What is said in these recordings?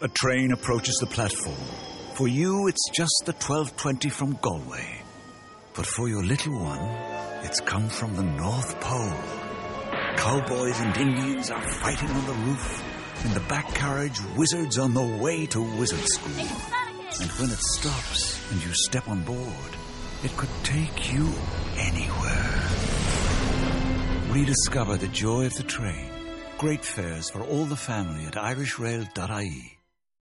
A train approaches the platform. For you, it's just the 1220 from Galway. But for your little one, it's come from the North Pole. Cowboys and Indians are fighting on the roof. In the back carriage, wizards on the way to wizard school. And when it stops and you step on board, it could take you anywhere. Rediscover the joy of the train. Great fares for all the family at irishrail.ie.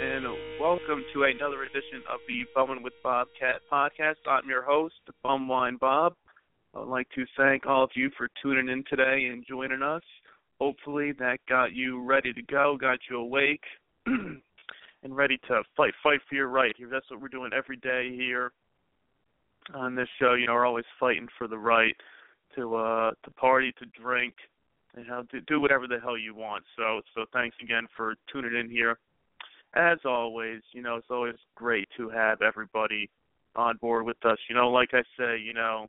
and welcome to another edition of the Bumming with Bobcat podcast. I'm your host, Bumwine Bob. I'd like to thank all of you for tuning in today and joining us. Hopefully, that got you ready to go, got you awake, and ready to fight, fight for your right. Here, that's what we're doing every day here on this show. You know, we're always fighting for the right to uh to party, to drink, how to do whatever the hell you want. So so thanks again for tuning in here. As always, you know, it's always great to have everybody on board with us. You know, like I say, you know,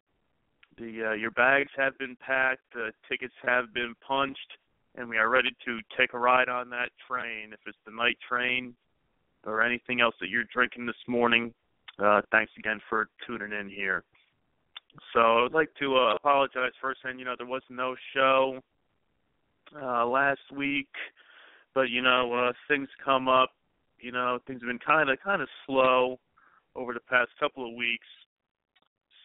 the uh, your bags have been packed, the tickets have been punched, and we are ready to take a ride on that train. If it's the night train or anything else that you're drinking this morning, uh, thanks again for tuning in here. So I'd like to uh, apologize first, and you know there was no show uh, last week, but you know uh, things come up. You know things have been kind of kind of slow over the past couple of weeks.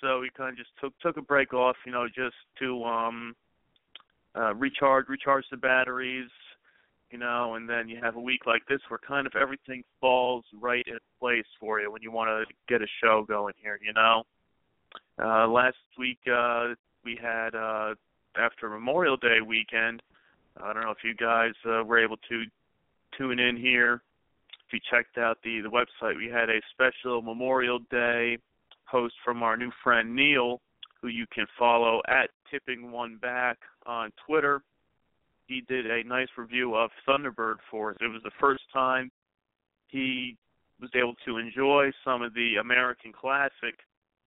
So we kind of just took took a break off, you know, just to um uh recharge recharge the batteries, you know, and then you have a week like this where kind of everything falls right in place for you when you want to get a show going here, you know. Uh last week uh we had uh after Memorial Day weekend, I don't know if you guys uh, were able to tune in here. If you checked out the the website, we had a special Memorial Day post from our new friend Neil, who you can follow at Tipping One Back on Twitter. He did a nice review of Thunderbird for us. It was the first time he was able to enjoy some of the American classic.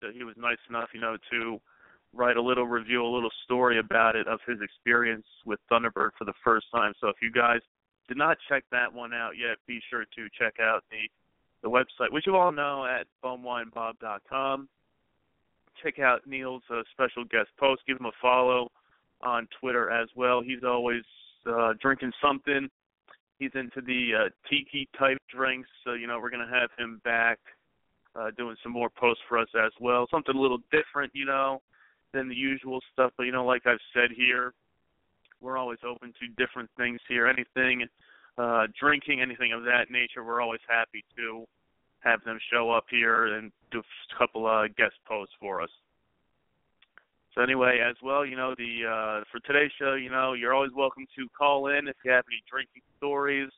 That he was nice enough, you know, to write a little review, a little story about it of his experience with Thunderbird for the first time. So if you guys did not check that one out yet, be sure to check out the the website, which you all know at bumwinebob.com. Check out Neil's uh, special guest post. Give him a follow on Twitter as well. He's always uh, drinking something. He's into the uh, tiki type drinks, so you know we're gonna have him back uh, doing some more posts for us as well. Something a little different, you know, than the usual stuff. But you know, like I've said here, we're always open to different things here. Anything uh, drinking, anything of that nature, we're always happy to have them show up here and do a couple uh, guest posts for us. So anyway, as well, you know, the uh, for today's show, you know, you're always welcome to call in if you have any drinking stories,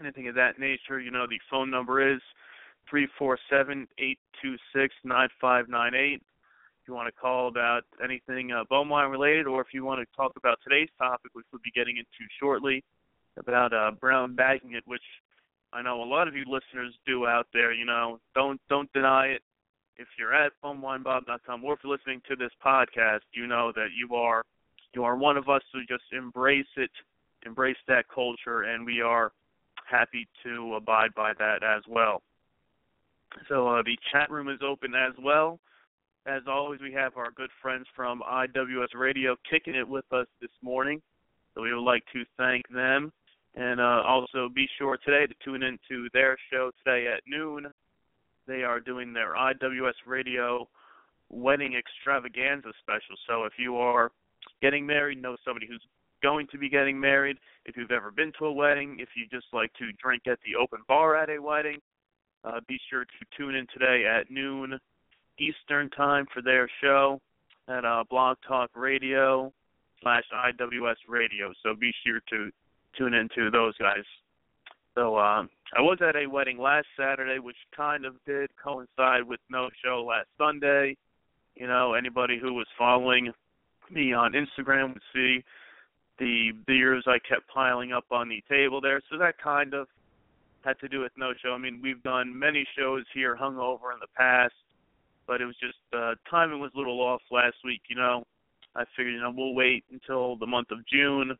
anything of that nature. You know, the phone number is three four seven eight two six nine five nine eight. If you want to call about anything uh, bum wine related, or if you want to talk about today's topic, which we'll be getting into shortly, about uh, brown bagging it, which I know a lot of you listeners do out there. You know, don't don't deny it. If you're at bumwinebob.com or if you're listening to this podcast, you know that you are you are one of us who just embrace it, embrace that culture, and we are happy to abide by that as well. So uh, the chat room is open as well. As always, we have our good friends from IWS Radio kicking it with us this morning. So we would like to thank them. And uh, also be sure today to tune into their show today at noon. They are doing their IWS Radio wedding extravaganza special. So if you are getting married, know somebody who's going to be getting married, if you've ever been to a wedding, if you just like to drink at the open bar at a wedding, uh, be sure to tune in today at noon Eastern time for their show at uh, Blog Talk Radio slash IWS Radio. So be sure to tune into those guys. So um, I was at a wedding last Saturday, which kind of did coincide with no show last Sunday. You know, anybody who was following me on Instagram would see the beers I kept piling up on the table there. So that kind of had to do with no show. I mean, we've done many shows here hungover in the past, but it was just uh timing was a little off last week, you know. I figured, you know, we'll wait until the month of June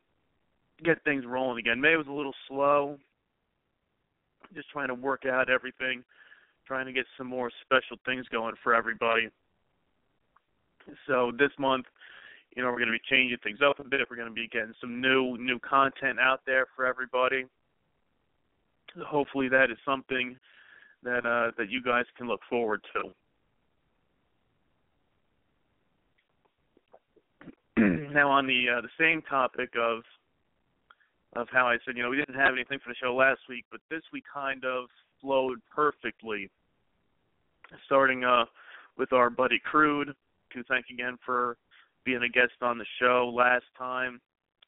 get things rolling again. May was a little slow. Just trying to work out everything, trying to get some more special things going for everybody. So this month, you know, we're going to be changing things up a bit. We're going to be getting some new new content out there for everybody. Hopefully, that is something that uh, that you guys can look forward to. Now, on the uh, the same topic of of how I said, you know, we didn't have anything for the show last week, but this week kind of flowed perfectly. Starting uh, with our buddy Krude, to thank again for being a guest on the show last time.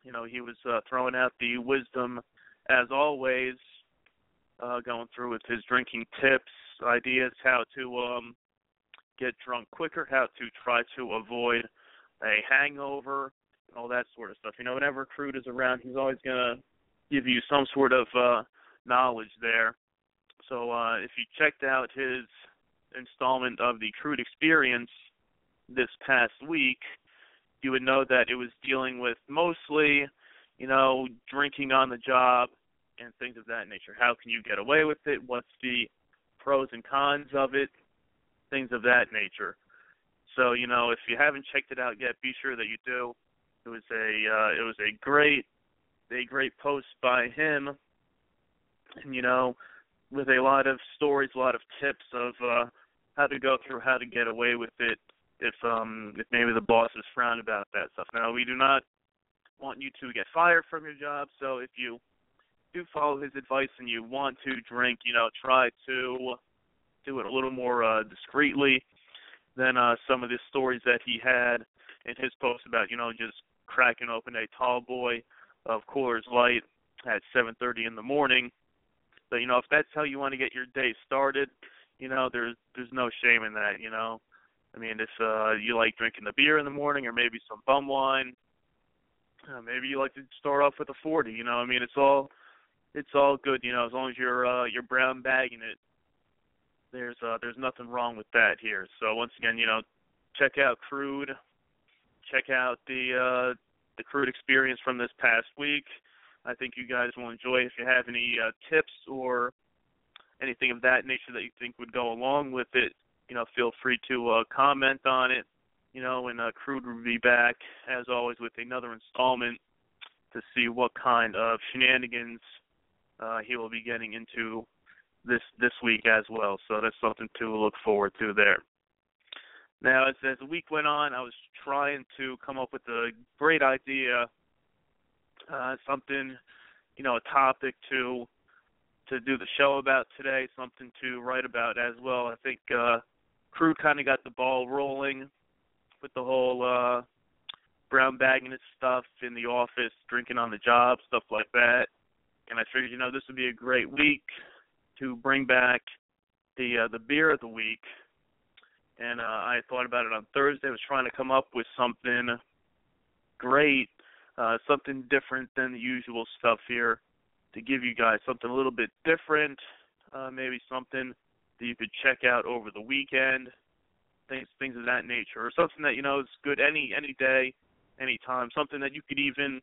You know, he was uh, throwing out the wisdom as always, uh, going through with his drinking tips, ideas, how to um, get drunk quicker, how to try to avoid a hangover, all that sort of stuff. You know, whenever Krude is around, he's always gonna give you some sort of uh, knowledge there. So uh, if you checked out his installment of the Krude Experience this past week, you would know that it was dealing with mostly, you know, drinking on the job and things of that nature. How can you get away with it? What's the pros and cons of it? Things of that nature. So, you know, if you haven't checked it out yet, be sure that you do. It was a uh, it was a great a great post by him, and you know, with a lot of stories, a lot of tips of uh, how to go through how to get away with it if um if maybe the boss is frowned about that stuff. Now we do not want you to get fired from your job, so if you do follow his advice and you want to drink, you know, try to do it a little more uh discreetly than uh some of the stories that he had in his post about, you know, just cracking open a tall boy of Coors Light at 7:30 in the morning. But you know, if that's how you want to get your day started, you know, there's there's no shame in that, you know. I mean, if uh you like drinking the beer in the morning or maybe some bum wine, uh, maybe you like to start off with a 40, you know. I mean, it's all it's all good, you know, as long as you're uh you're brown bagging it. There's uh there's nothing wrong with that here. So once again, you know, check out Krude, check out the uh the Krude experience from this past week. I think you guys will enjoy. If you have any uh, tips or anything of that nature that you think would go along with it, you know, feel free to uh, comment on it. You know, and uh, Krude will be back as always with another installment to see what kind of shenanigans uh, he will be getting into this this week as well. So that's something to look forward to there. Now, as, as the week went on, I was trying to come up with a great idea, uh, something, you know, a topic to to do the show about today, something to write about as well. I think uh, Krude kind of got the ball rolling with the whole uh, brown bagging and stuff in the office, drinking on the job, stuff like that. And I figured, you know, this would be a great week to bring back the uh, the beer of the week and uh, I thought about it on Thursday. I was trying to come up with something great, uh, something different than the usual stuff here, to give you guys something a little bit different, uh, maybe something that you could check out over the weekend, things things of that nature, or something that you know is good any any day, any time, something that you could even,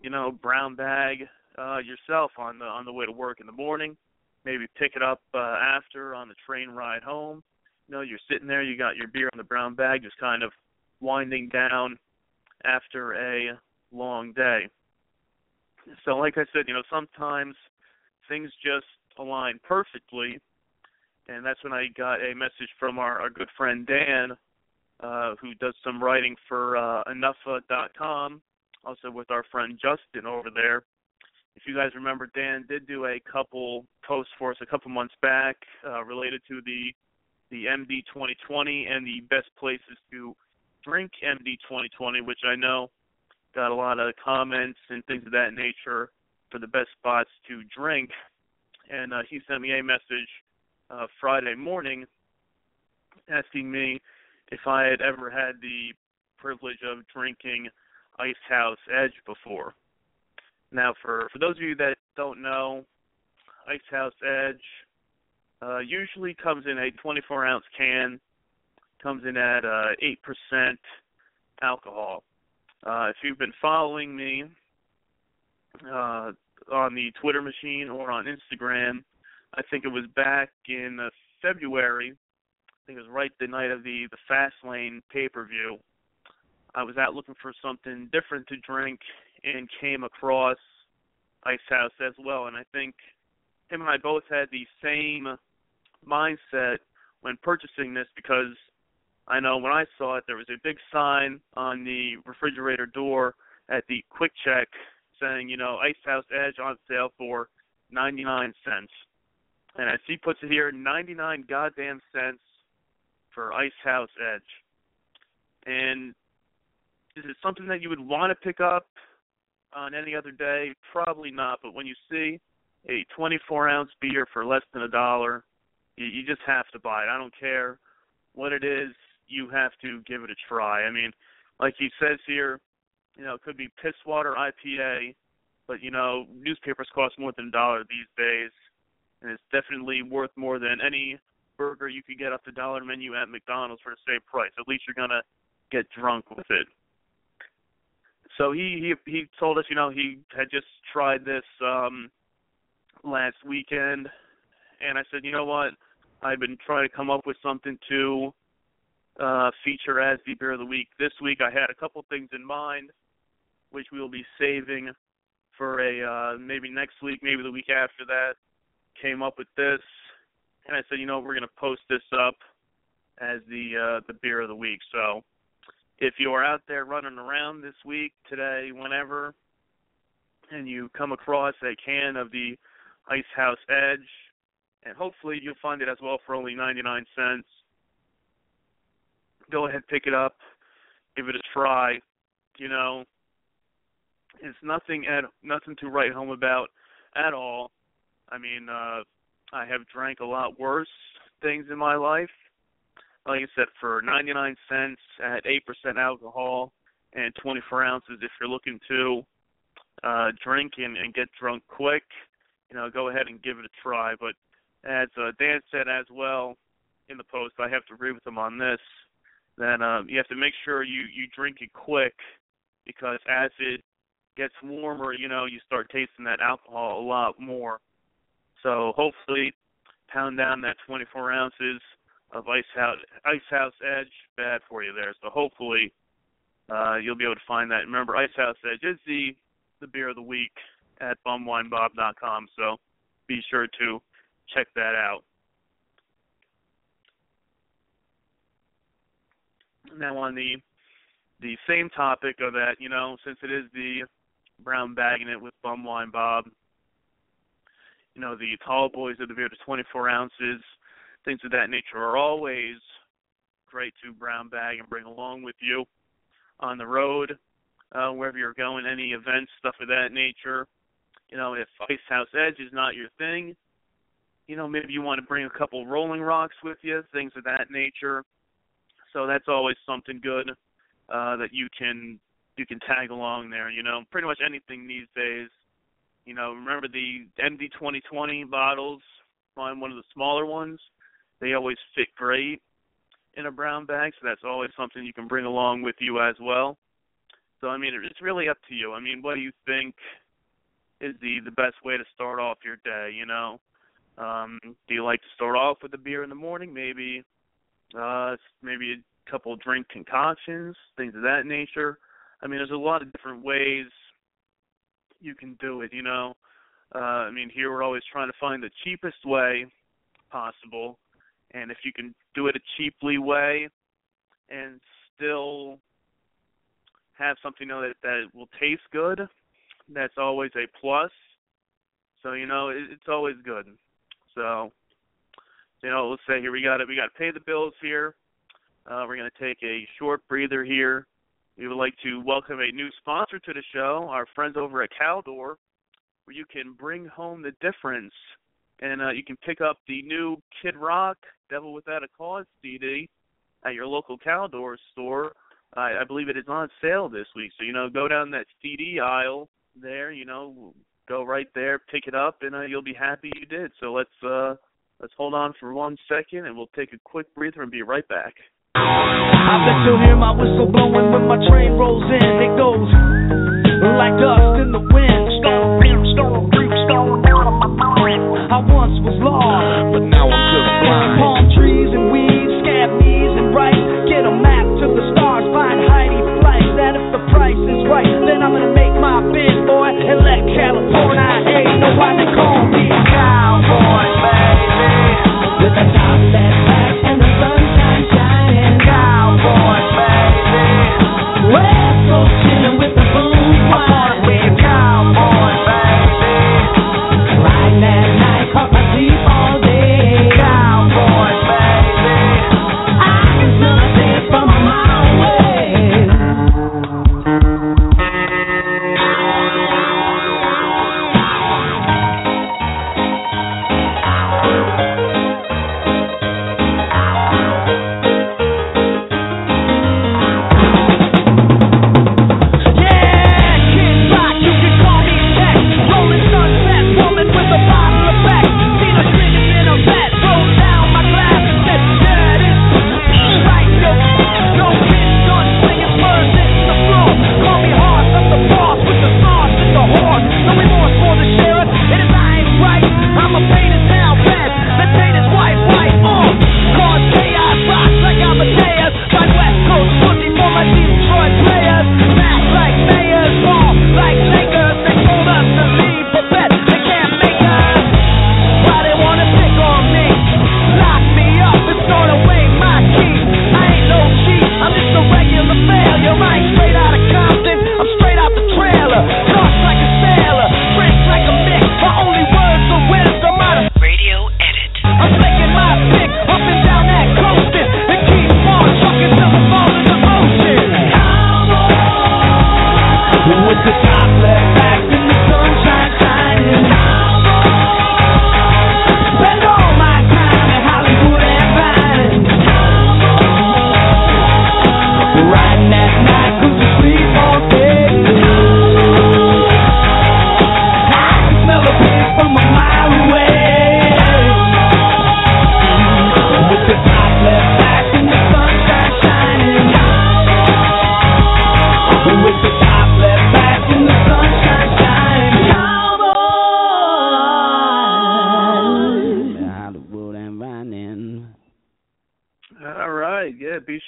you know, brown bag uh, yourself on the on the way to work in the morning, maybe pick it up uh, after on the train ride home you know, you're sitting there, you got your beer on the brown bag, just kind of winding down after a long day. So, like I said, you know, sometimes things just align perfectly, and that's when I got a message from our, our good friend Dan, uh, who does some writing for uh, Enough.com, also with our friend Justin over there. If you guys remember, Dan did do a couple posts for us a couple months back uh, related to the the MD 2020 and the best places to drink MD 2020, which I know got a lot of comments and things of that nature for the best spots to drink. And uh, he sent me a message uh, Friday morning asking me if I had ever had the privilege of drinking Ice House Edge before. Now, for for those of you that don't know, Ice House Edge uh, usually comes in a 24 ounce can, comes in at uh, 8% alcohol. Uh, if you've been following me uh, on the Twitter machine or on Instagram, I think it was back in uh, February. I think it was right the night of the the Fastlane pay per view. I was out looking for something different to drink and came across Ice House as well. And I think him and I both had the same mindset when purchasing this because I know when I saw it, there was a big sign on the refrigerator door at the Quick Check saying, you know, Ice House Edge on sale for 99 cents. And as he puts it here, 99 goddamn cents for Ice House Edge. And is it something that you would want to pick up on any other day? Probably not. But when you see a 24 ounce beer for less than a dollar, you, you just have to buy it. I don't care what it is. You have to give it a try. I mean, like he says here, you know, it could be piss water IPA, but you know, newspapers cost more than a dollar these days, and it's definitely worth more than any burger you could get off the dollar menu at McDonald's for the same price. At least you're gonna get drunk with it. So he he he told us, you know, he had just tried this um last weekend and I said, you know what? I've been trying to come up with something to uh, feature as the beer of the week. This week I had a couple things in mind, which we will be saving for a uh, maybe next week, maybe the week after that. Came up with this, and I said, you know, we're going to post this up as the uh, the beer of the week. So if you are out there running around this week, today, whenever, and you come across a can of the Ice House Edge, and hopefully you'll find it as well for only 99 cents. Go ahead, pick it up, give it a try. You know, it's nothing at nothing to write home about at all. I mean, uh I have drank a lot worse things in my life. Like I said, for 99 cents at 8% alcohol and 24 ounces, if you're looking to uh, drink and, and get drunk quick, you know, go ahead and give it a try. But as uh, Dan said as well in the post, I have to agree with him on this. That um, you have to make sure you you drink it quick because as it gets warmer, you know, you start tasting that alcohol a lot more. So hopefully, pound down that 24 ounces of Ice House Ice House Edge. Bad for you there. So hopefully, uh, you'll be able to find that. Remember, Ice House Edge is the the beer of the week at bumwinebob.com. So be sure to check that out. Now on the the same topic of that, you know, since it is the brown bagging it with bum wine Bob, you know, the tall boys of the beer to 24 ounces, things of that nature are always great to brown bag and bring along with you on the road, uh, wherever you're going, any events, stuff of that nature. You know, if Ice House Edge is not your thing, you know, maybe you want to bring a couple Rolling Rocks with you, things of that nature. So that's always something good uh, that you can you can tag along there. You know, pretty much anything these days. You know, remember the MD 2020 bottles? Find one of the smaller ones. They always fit great in a brown bag, so that's always something you can bring along with you as well. So I mean, it's really up to you. I mean, what do you think is the the best way to start off your day? You know, um, do you like to start off with a beer in the morning? Maybe, uh, maybe a couple drink concoctions, things of that nature. I mean, there's a lot of different ways you can do it. You know, uh, I mean, here we're always trying to find the cheapest way possible, and if you can do it a cheaply way and still have something you know that that will taste good, that's always a plus. So you know, it, it's always good. So you know, let's say here we got it. We got to pay the bills here. Uh, we're going to take a short breather here. We would like to welcome a new sponsor to the show, our friends over at Caldor, where you can bring home the difference. And uh, you can pick up the new Kid Rock, Devil Without a Cause CD at your local Caldor store. I, I believe it is on sale this week. So, you know, go down that CD aisle there, you know, go right there, pick it up, and uh, you'll be happy you did. So let's uh, let's hold on for one second, and we'll take a quick breather and be right back. I bet you'll hear my whistle blowing when my train rolls in. It goes like dust in the wind. Storm, storm, I once was lost, but now I'm just blind. Palm trees and weeds, scab knees and rice. Get a map to the stars, find Heidi Fleiss. That if the price is right, then I'm gonna make my bid, boy, and let California hate. No one to call me cowboy, baby. With a top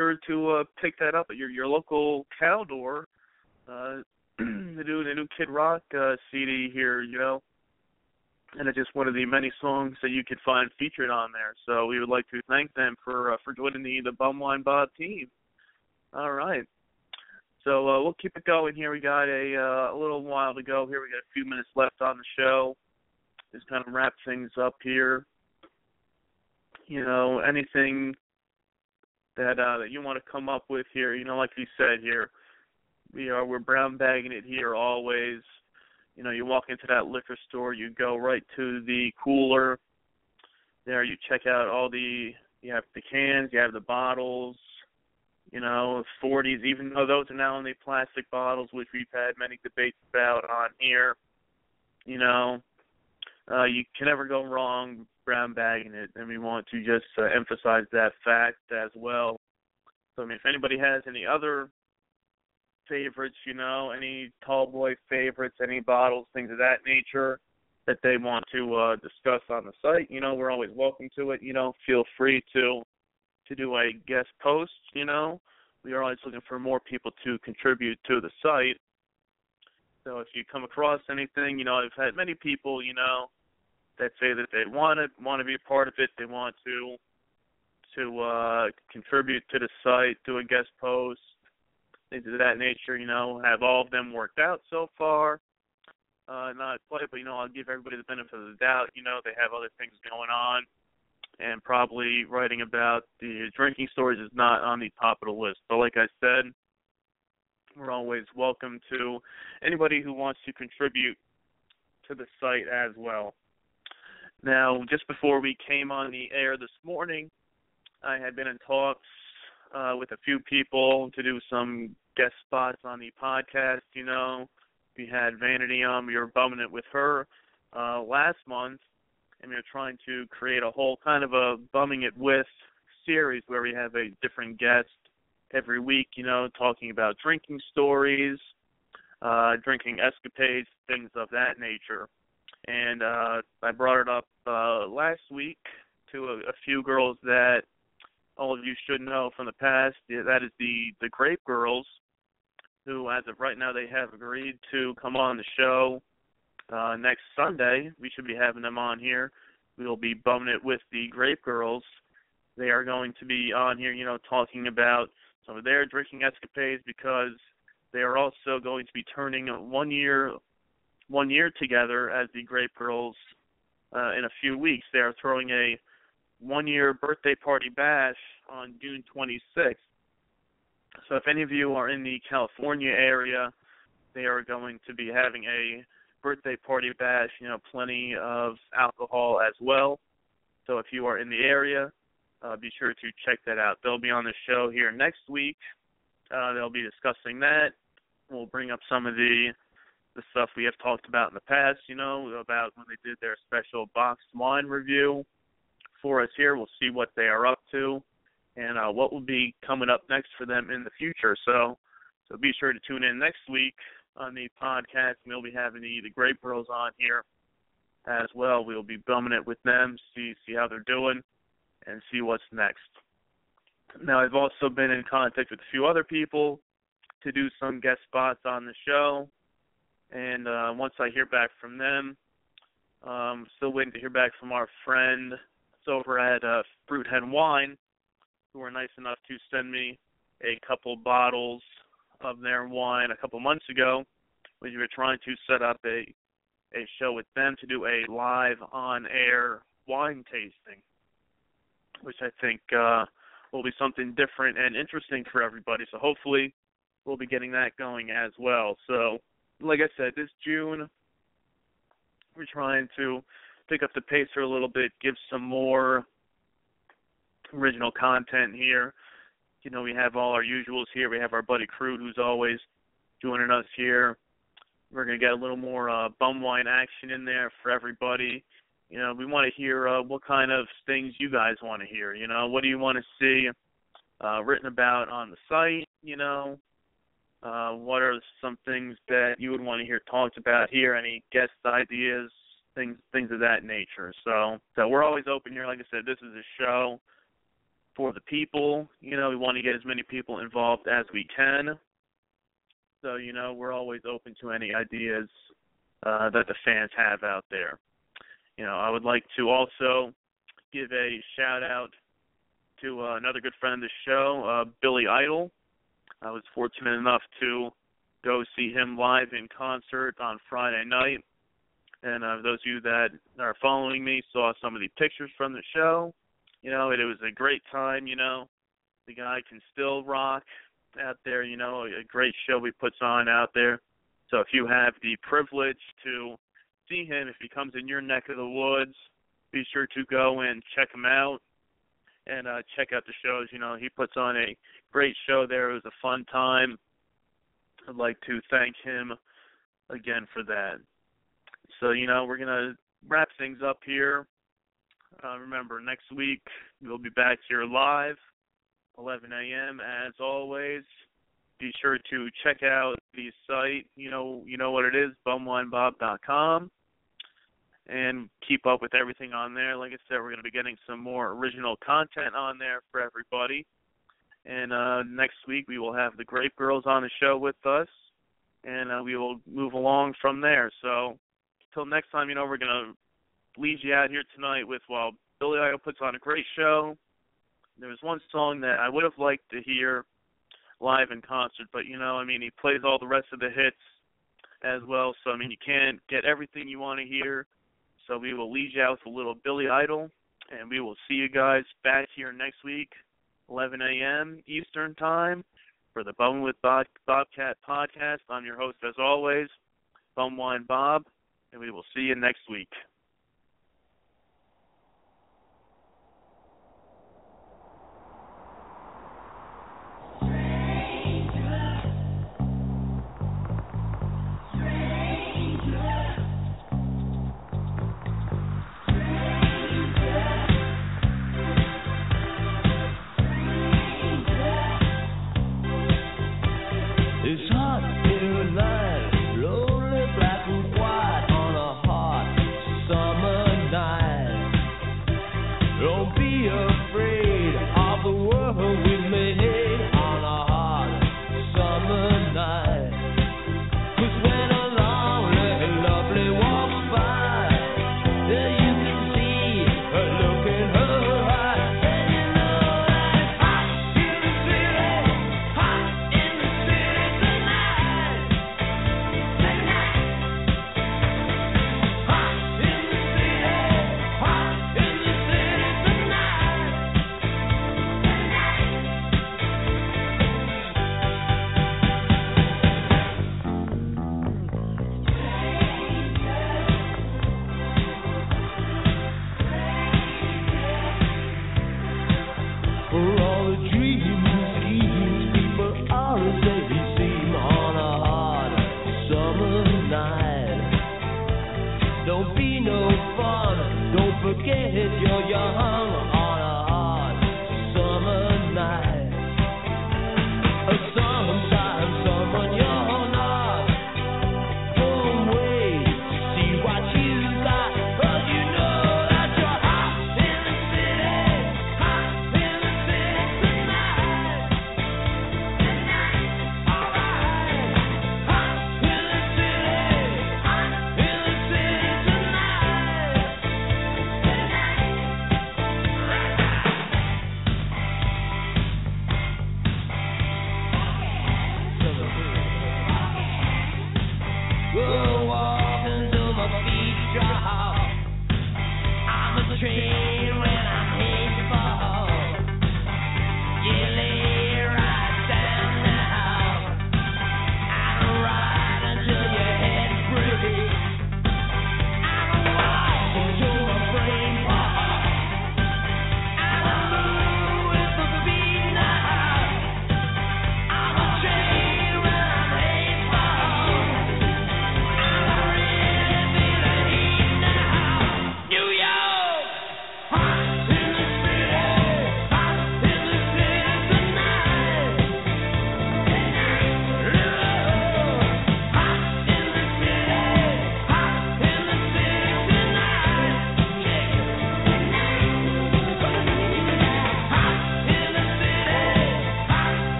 sure to uh, pick that up at your your local Caldor. Uh, they do the new Kid Rock uh, CD here, you know, and it's just one of the many songs that you could find featured on there. So we would like to thank them for uh, for joining the the Bumwine Bob team. All right. So uh, we'll keep it going here. We got a uh, a little while to go here. We got a few minutes left on the show. Just kind of wrap things up here. You know, anything that uh, that you want to come up with here. You know, like we said here, we are we're brown bagging it here always. You know, you walk into that liquor store, you go right to the cooler. There, you check out all the you have the cans, you have the bottles, you know, 40s, even though those are now only plastic bottles, which we've had many debates about on here. You know, uh, you can never go wrong brown bagging it, and we want to just uh, emphasize that fact as well. So, I mean, if anybody has any other favorites, you know, any tall boy favorites, any bottles, things of that nature that they want to uh, discuss on the site, you know, we're always welcome to it. You know, feel free to to do a guest post, you know. We are always looking for more people to contribute to the site. So if you come across anything, you know, I've had many people, you know, that say that they want to want to be a part of it, they want to to uh contribute to the site, do a guest post, things of that nature, you know, have all of them worked out so far. Uh not quite, but you know, I'll give everybody the benefit of the doubt, you know, they have other things going on and probably writing about the drinking stories is not on the top of the list. But like I said, we're always welcome to anybody who wants to contribute to the site as well. Now, just before we came on the air this morning, I had been in talks uh, with a few people to do some guest spots on the podcast. You know, we had Vanity on, we were bumming it with her uh, last month, and we are trying to create a whole kind of a bumming it with series where we have a different guest every week. You know, talking about drinking stories, uh, drinking escapades, things of that nature. And uh, I brought it up uh, last week to a, a few girls that all of you should know from the past. That is the the Grape Girls, who as of right now they have agreed to come on the show uh, next Sunday. We should be having them on here. We will be bumming it with the Grape Girls. They are going to be on here, you know, talking about some of their drinking escapades because they are also going to be turning one year one year together as the Grape Girls uh, in a few weeks. They are throwing a one year birthday party bash on June 26th. So if any of you are in the California area, they are going to be having a birthday party bash, you know, plenty of alcohol as well. So if you are in the area, uh, be sure to check that out. They'll be on the show here next week. Uh, they'll be discussing that. We'll bring up some of the the stuff we have talked about in the past, you know, about when they did their special boxed wine review for us here. We'll see what they are up to and uh, what will be coming up next for them in the future. So, so be sure to tune in next week on the podcast. We'll be having the, the Grape Girls on here as well. We'll be bumming it with them, see see how they're doing, and see what's next. Now, I've also been in contact with a few other people to do some guest spots on the show and uh, once I hear back from them, um, still waiting to hear back from our friend over at uh, Fruithead Wine, who were nice enough to send me a couple bottles of their wine a couple months ago we were trying to set up a a show with them to do a live on air wine tasting, which I think uh, will be something different and interesting for everybody. So hopefully we'll be getting that going as well. So like I said, this June we're trying to pick up the pace a little bit, give some more original content here. You know, we have all our usuals here. We have our buddy Krude who's always joining us here. We're gonna get a little more uh, bum wine action in there for everybody. You know, we want to hear uh, what kind of things you guys want to hear. You know, what do you want to see uh, written about on the site? You know, uh, what are some things that you would want to hear talked about here? Any guest ideas, things things of that nature. So so we're always open here. Like I said, this is a show for the people. You know, we want to get as many people involved as we can. So, you know, we're always open to any ideas uh, that the fans have out there. You know, I would like to also give a shout out to uh, another good friend of the show, uh, Billy Idol. I was fortunate enough to go see him live in concert on Friday night. And uh, those of you that are following me saw some of the pictures from the show. You know, it, it was a great time. You know, the guy can still rock out there. You know, a great show he puts on out there. So if you have the privilege to see him, if he comes in your neck of the woods, be sure to go and check him out and uh, check out the shows. You know, he puts on a great show there. It was a fun time. I'd like to thank him again for that. So, you know, we're going to wrap things up here. Uh, remember, next week we'll be back here live, 11 a.m. as always. Be sure to check out the site. You know, you know what it is, bumwinebob.com, and keep up with everything on there. Like I said, we're going to be getting some more original content on there for everybody. And uh, next week we will have the Grape Girls on the show with us, and uh, we will move along from there. So, until next time, you know, we're going to lead you out here tonight with while Billy Idol puts on a great show. There was one song that I would have liked to hear live in concert, but you know, I mean, he plays all the rest of the hits as well. So I mean, you can't get everything you want to hear. So we will lead you out with a little Billy Idol, and we will see you guys back here next week, 11 a.m. Eastern Time, for the Bum with Bob, Bobcat podcast. I'm your host, as always, Bumwine Bob, and we will see you next week.